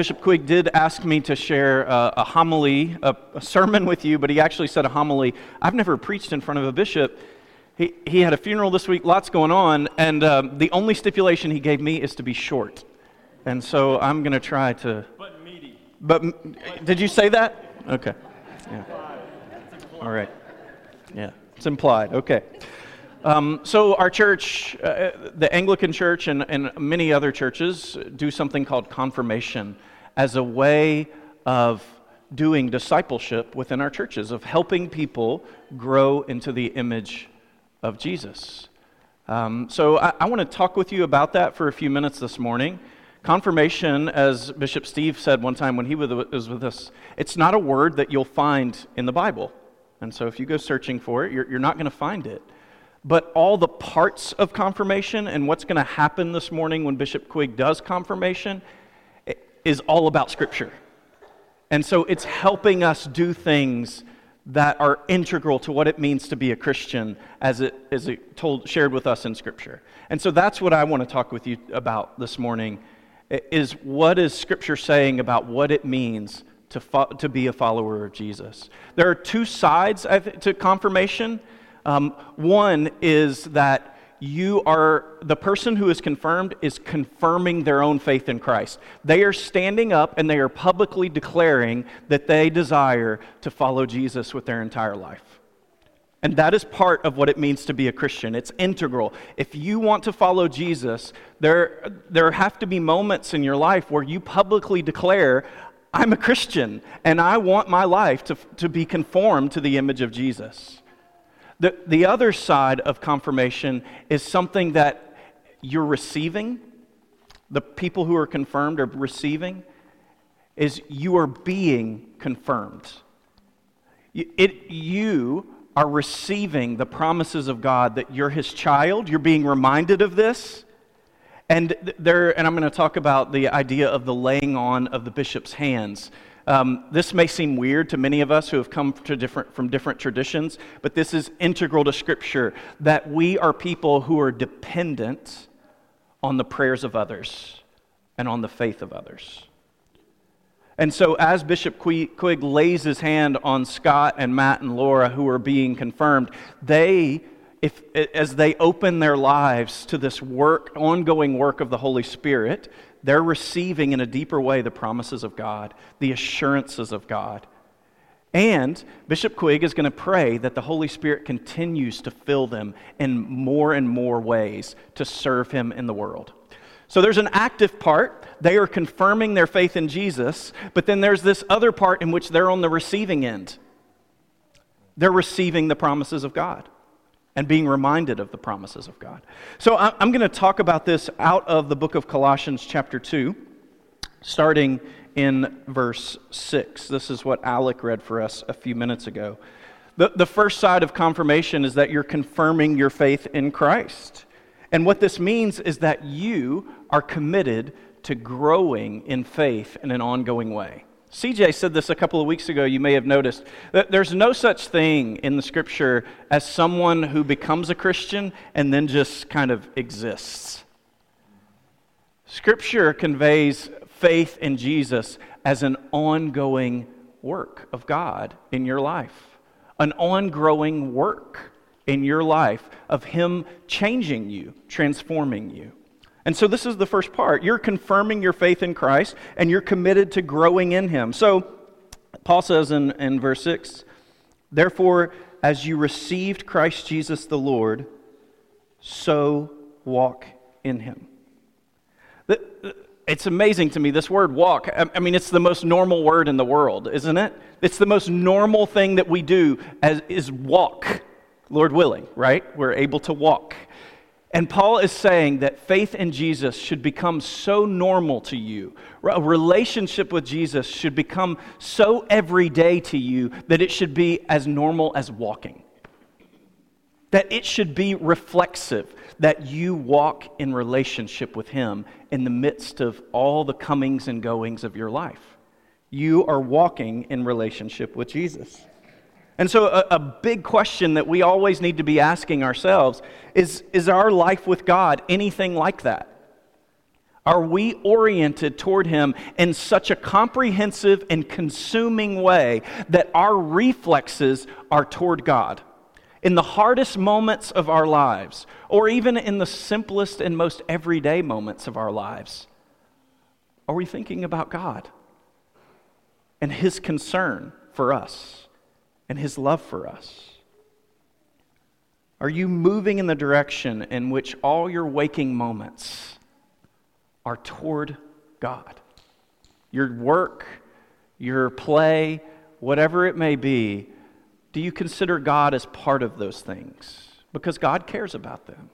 Bishop Quigg did ask me to share a, a homily, a, a, sermon with you, but he actually said a homily. I've never preached in front of a bishop. He, he had a funeral this week, lots going on, and um, the only stipulation he gave me is to be short. And so I'm going to try to. But meaty. But did you say that? Okay. Yeah. All right. Yeah, it's implied. Okay. Um, so, our church, uh, the Anglican Church, and, and many other churches do something called confirmation as a way of doing discipleship within our churches, of helping people grow into the image of Jesus. Um, so, I, I want to talk with you about that for a few minutes this morning. Confirmation, as Bishop Steve said one time when he was with us, it's not a word that you'll find in the Bible. And so, if you go searching for it, you're, you're not going to find it but all the parts of confirmation and what's going to happen this morning when Bishop Quigg does confirmation is all about Scripture. And so it's helping us do things that are integral to what it means to be a Christian as it is it told shared with us in Scripture. And so that's what I want to talk with you about this morning is what is Scripture saying about what it means to, fo- to be a follower of Jesus. There are two sides to confirmation. Um, one is that you are the person who is confirmed is confirming their own faith in Christ. They are standing up and they are publicly declaring that they desire to follow Jesus with their entire life. And that is part of what it means to be a Christian. It's integral. If you want to follow Jesus, there, there have to be moments in your life where you publicly declare, I'm a Christian and I want my life to, to be conformed to the image of Jesus. The, the other side of confirmation is something that you're receiving, the people who are confirmed are receiving, is you are being confirmed. It, you are receiving the promises of God that you're his child. You're being reminded of this. And there, and I'm going to talk about the idea of the laying on of the bishop's hands. Um, this may seem weird to many of us who have come different, from different traditions, but this is integral to Scripture that we are people who are dependent on the prayers of others and on the faith of others. And so, as Bishop Quigg lays his hand on Scott and Matt and Laura, who are being confirmed, they, if, as they open their lives to this work, ongoing work of the Holy Spirit, they're receiving in a deeper way the promises of God, the assurances of God. And Bishop Quigg is going to pray that the Holy Spirit continues to fill them in more and more ways to serve Him in the world. So there's an active part. They are confirming their faith in Jesus, but then there's this other part in which they're on the receiving end. They're receiving the promises of God and being reminded of the promises of God. So I'm going to talk about this out of the book of Colossians, chapter 2, starting in verse 6. This is what Alec read for us a few minutes ago. The, the first side of confirmation is that you're confirming your faith in Christ. And what this means is that you are committed to growing in faith in an ongoing way. CJ said this a couple of weeks ago, you may have noticed. That there's no such thing in the scripture as someone who becomes a Christian and then just kind of exists. Scripture conveys faith in Jesus as an ongoing work of God in your life, an ongoing work in your life of Him changing you, transforming you. And so, this is the first part. You're confirming your faith in Christ and you're committed to growing in Him. So, Paul says in, in verse 6 Therefore, as you received Christ Jesus the Lord, so walk in Him. It's amazing to me, this word walk. I mean, it's the most normal word in the world, isn't it? It's the most normal thing that we do as, is walk, Lord willing, right? We're able to walk. And Paul is saying that faith in Jesus should become so normal to you. A relationship with Jesus should become so everyday to you that it should be as normal as walking. That it should be reflexive, that you walk in relationship with Him in the midst of all the comings and goings of your life. You are walking in relationship with Jesus. And so, a, a, big question that we always need to be asking ourselves is Is our life with God anything like that? Are we oriented toward Him in such a comprehensive and consuming way that our reflexes are toward God? In the hardest moments of our lives, or even in the simplest and most everyday moments of our lives, are we thinking about God and His concern for us and His love for us? Are you moving in the direction in which all your waking moments are toward God? Your work, your play, whatever it may be, do you consider God as part of those things? Because God cares about them.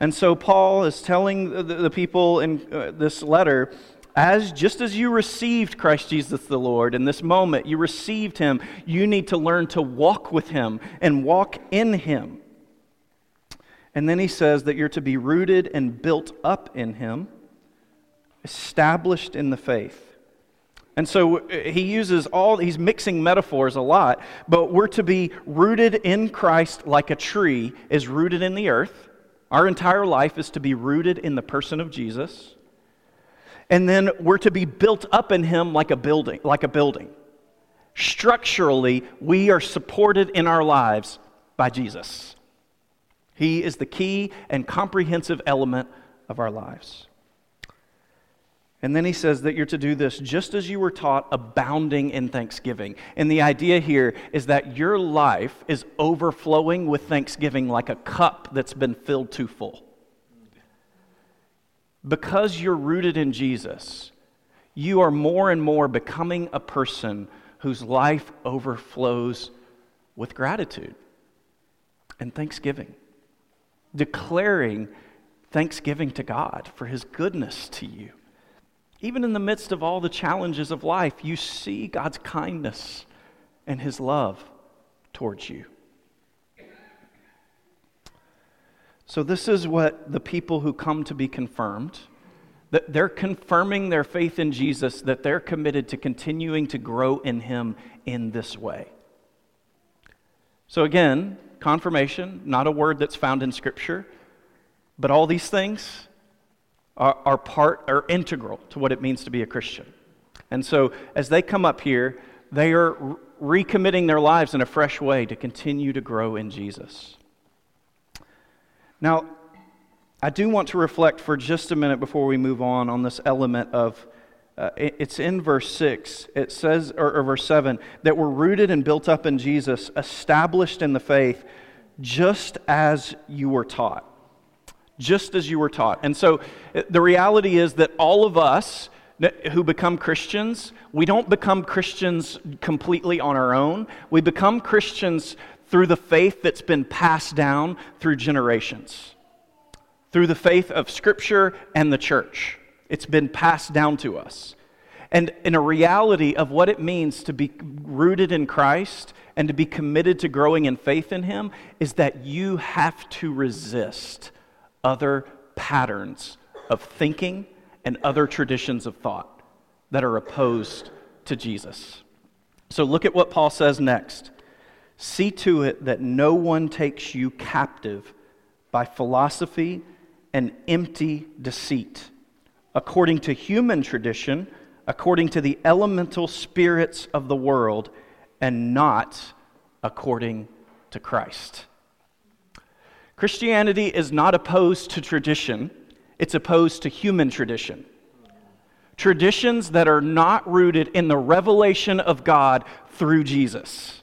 And so Paul is telling the, people in uh, this letter as just as you received Christ Jesus the Lord in this moment, you received him, you need to learn to walk with him and walk in him. And then he says that you're to be rooted and built up in him, established in the faith. And so uh, he uses all, he's mixing metaphors a lot, but we're to be rooted in Christ like a tree is rooted in the earth. Our entire life is to be rooted in the person of Jesus and then we're to be built up in him like a building like a building. Structurally we are supported in our lives by jesus. He is the key and comprehensive element of our lives. And then he says that you're to do this just as you were taught, abounding in thanksgiving. And the idea here is that your life is overflowing with thanksgiving like a cup that's been filled too full because you're rooted in Jesus, you are more and more becoming a person whose life overflows with gratitude and thanksgiving, declaring thanksgiving to God for his goodness to you. Even in the midst of all the challenges of life, you see God's kindness and his love towards you. So, this is what the people who come to be confirmed, that they're confirming their faith in Jesus, that they're committed to continuing to grow in Him in this way. So, again, confirmation, not a word that's found in Scripture, but all these things are, are part, are integral to what it means to be a Christian. And so, as they come up here, they are recommitting their lives in a fresh way to continue to grow in Jesus. Now, I do want to reflect for just a minute before we move on on this element of uh, it's in verse 6 it says or, or verse 7 that we're rooted and built up in jesus established in the faith just as you were taught. Just as you were taught. And so uh, the reality is that all of us who become Christians, we don't become Christians completely on our own. We become Christians through the faith that's been passed down through generations, through the faith of Scripture and the church. It's been passed down to us. And in a reality of what it means to be rooted in Christ and to be committed to growing in faith in Him is that you have to resist other patterns of thinking and other traditions of thought that are opposed to Jesus. So look at what Paul says next. See to it that no one takes you captive by philosophy and empty deceit, according to human tradition, according to the elemental spirits of the world, and not according to Christ. Christianity is not opposed to tradition, it's opposed to human tradition. Traditions that are not rooted in the revelation of God through Jesus.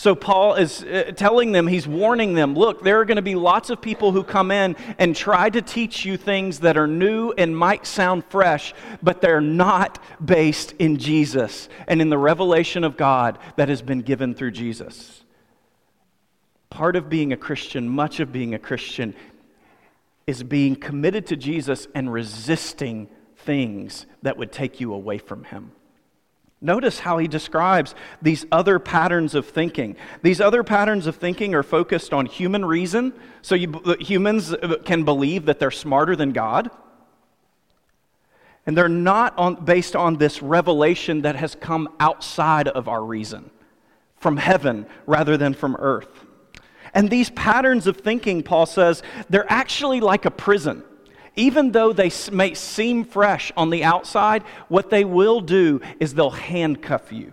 So, Paul is uh, telling them, he's warning them look, there are going to be lots of people who come in and try to teach you things that are new and might sound fresh, but they're not based in Jesus and in the revelation of God that has been given through Jesus. Part of being a Christian, much of being a Christian, is being committed to Jesus and resisting things that would take you away from Him. Notice how he describes these other patterns of thinking. These other patterns of thinking are focused on human reason, so you, humans uh, can believe that they're smarter than God. And they're not on, based on this revelation that has come outside of our reason, from heaven rather than from earth. And these patterns of thinking, Paul says, they're actually like a prison even though they may seem fresh on the outside, what they will do is they'll handcuff you.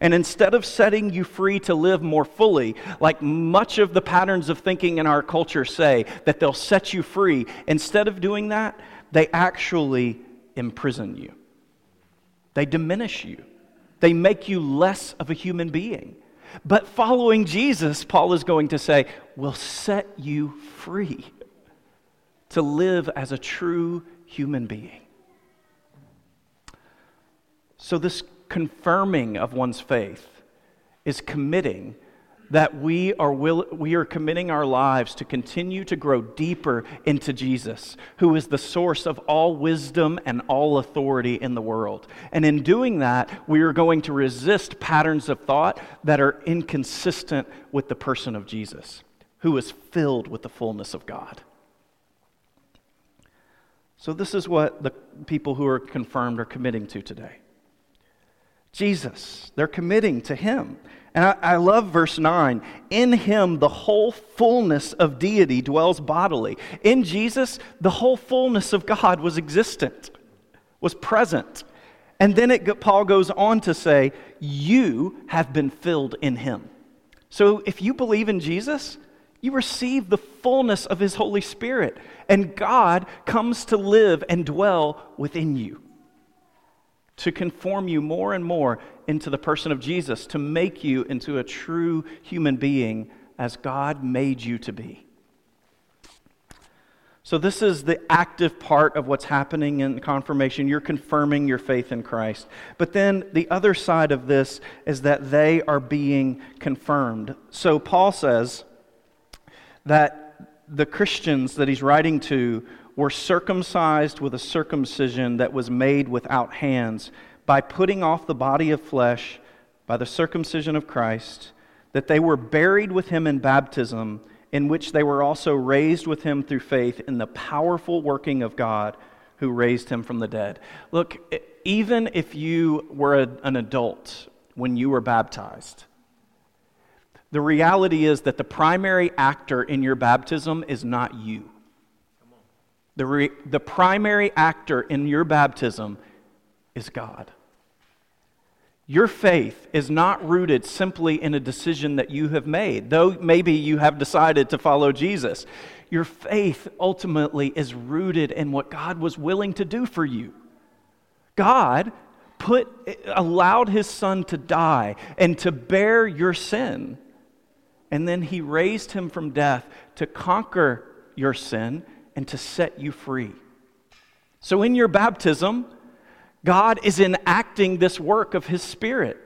And instead of setting you free to live more fully, like much of the patterns of thinking in our culture say, that they'll set you free, instead of doing that, they actually imprison you. They diminish you. They make you less of a human being. But following Jesus, Paul is going to say, will set you free to live as a true human being. So, this confirming of one's faith is committing that we are, will, we are committing our lives to continue to grow deeper into Jesus, who is the source of all wisdom and all authority in the world. And in doing that, we are going to resist patterns of thought that are inconsistent with the person of Jesus, who is filled with the fullness of God. So, this is what the people who are confirmed are committing to today. Jesus. They're committing to Him. And I, I, love verse 9. In Him, the whole fullness of deity dwells bodily. In Jesus, the whole fullness of God was existent, was present. And then it, Paul goes on to say, You have been filled in Him. So if you believe in Jesus, you receive the fullness of His Holy Spirit, and God comes to live and dwell within you to conform you more and more into the person of Jesus, to make you into a true human being as God made you to be. So, this is the active part of what's happening in confirmation. You're confirming your faith in Christ. But then the other side of this is that they are being confirmed. So, Paul says that the Christians that he's writing to were circumcised with a circumcision that was made without hands, by putting off the body of flesh by the circumcision of Christ, that they were buried with him in baptism, in which they were also raised with him through faith in the powerful working of God who raised him from the dead. Look, even if you were an adult when you were baptized, the reality is that the primary actor in your baptism is not you. The, re, the primary actor in your baptism is God. Your faith is not rooted simply in a decision that you have made, though maybe you have decided to follow Jesus. Your faith ultimately is rooted in what God was willing to do for you. God put allowed his son to die and to bear your sin. And then he raised him from death to conquer your sin and to set you free. So, in your baptism, God is enacting this work of His Spirit.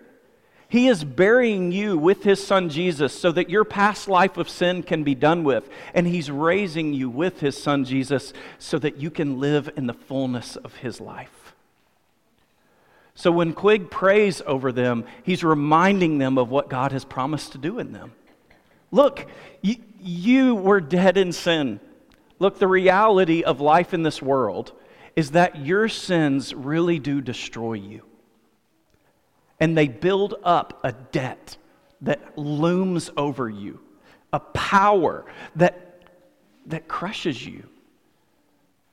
He is burying you with His Son Jesus so that your past life of sin can be done with. And He's raising you with His Son Jesus so that you can live in the fullness of His life. So when Quigg prays over them, he's reminding them of what God has promised to do in them. Look, you, you were dead in sin. Look, the reality of life in this world is that your sins really do destroy you. And they build up a debt that looms over you, a power that, that crushes you.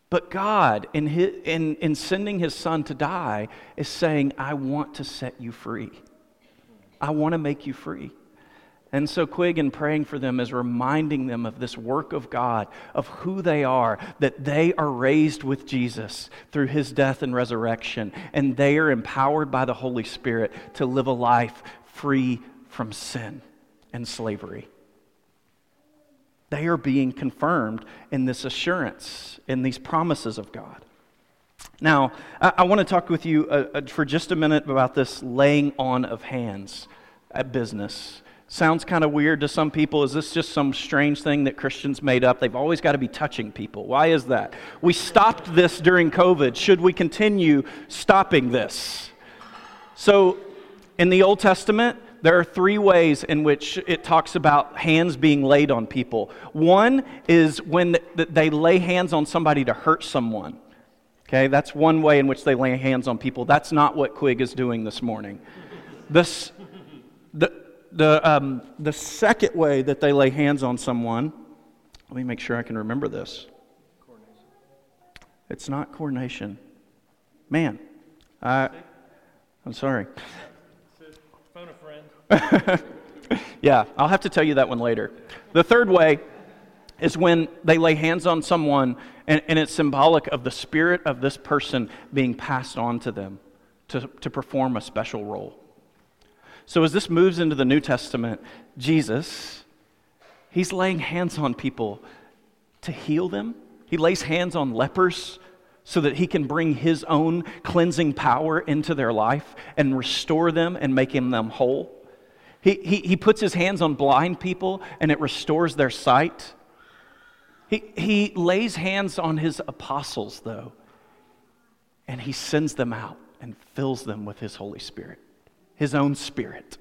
But God, in, his, in, in sending his son to die, is saying, I want to set you free. I want to make you free. And so, Quigg, in praying for them, is reminding them of this work of God, of who they are, that they are raised with Jesus through his death and resurrection, and they are empowered by the Holy Spirit to live a life free from sin and slavery. They are being confirmed in this assurance, in these promises of God. Now, I, I want to talk with you uh, uh, for just a minute about this laying on of hands at business. Sounds kind of weird to some people. Is this just some strange thing that Christians made up? They've always got to be touching people. Why is that? We stopped this during COVID. Should we continue stopping this? So, in the Old Testament, there are three ways in which it talks about hands being laid on people. One is when they lay hands on somebody to hurt someone. Okay, that's one way in which they lay hands on people. That's not what Quigg is doing this morning. This, the, the, um, the second way that they lay hands on someone, let me make sure I can remember this. It's not coronation. Man, I, I'm sorry. Phone a friend. Yeah, I'll have to tell you that one later. The third way is when they lay hands on someone and, and it's symbolic of the spirit of this person being passed on to them to, to perform a special role. So as this moves into the New Testament, Jesus, he's laying hands on people to heal them. He lays hands on lepers so that he can bring his own cleansing power into their life and restore them and make them whole. He, he, he puts his hands on blind people and it restores their sight. He, he lays hands on his apostles, though, and he sends them out and fills them with his Holy Spirit, his own Spirit.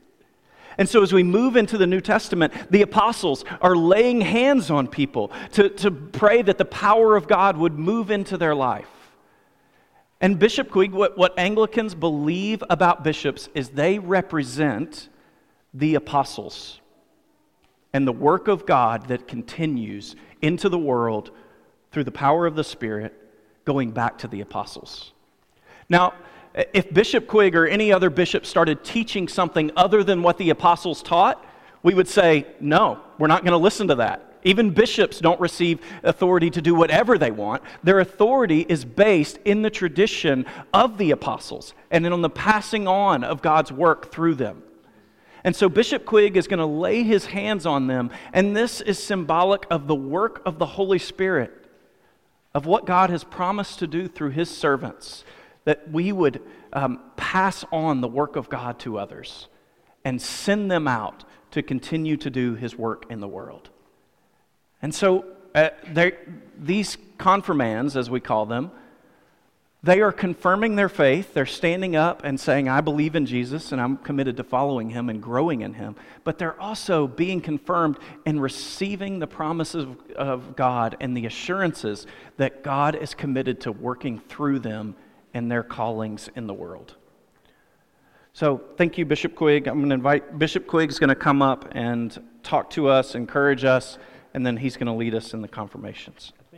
And so, as we move into the New Testament, the apostles are laying hands on people to, to pray that the power of God would move into their life. And Bishop Quigg, what, what Anglicans believe about bishops is they represent the apostles and the work of God that continues into the world through the power of the Spirit, going back to the apostles. Now, if Bishop Quigg or any other bishop started teaching something other than what the apostles taught, we would say, no, we're not going to listen to that. Even bishops don't receive authority to do whatever they want. Their authority is based in the tradition of the apostles and on the passing on of God's work through them. And so Bishop Quigg is going to lay his hands on them, and this is symbolic of the work of the Holy Spirit, of what God has promised to do through his servants, that we would um, pass on the work of God to others and send them out to continue to do his work in the world. And so uh, these confirmands, as we call them, they are confirming their faith. They're standing up and saying, I believe in Jesus and I'm committed to following him and growing in him. But they're also being confirmed and receiving the promises of God and the assurances that God is committed to working through them in their callings in the world. So thank you, Bishop Quigg. I'm going to invite Bishop Quigg is going to come up and talk to us, encourage us, and then he's going to lead us in the confirmations.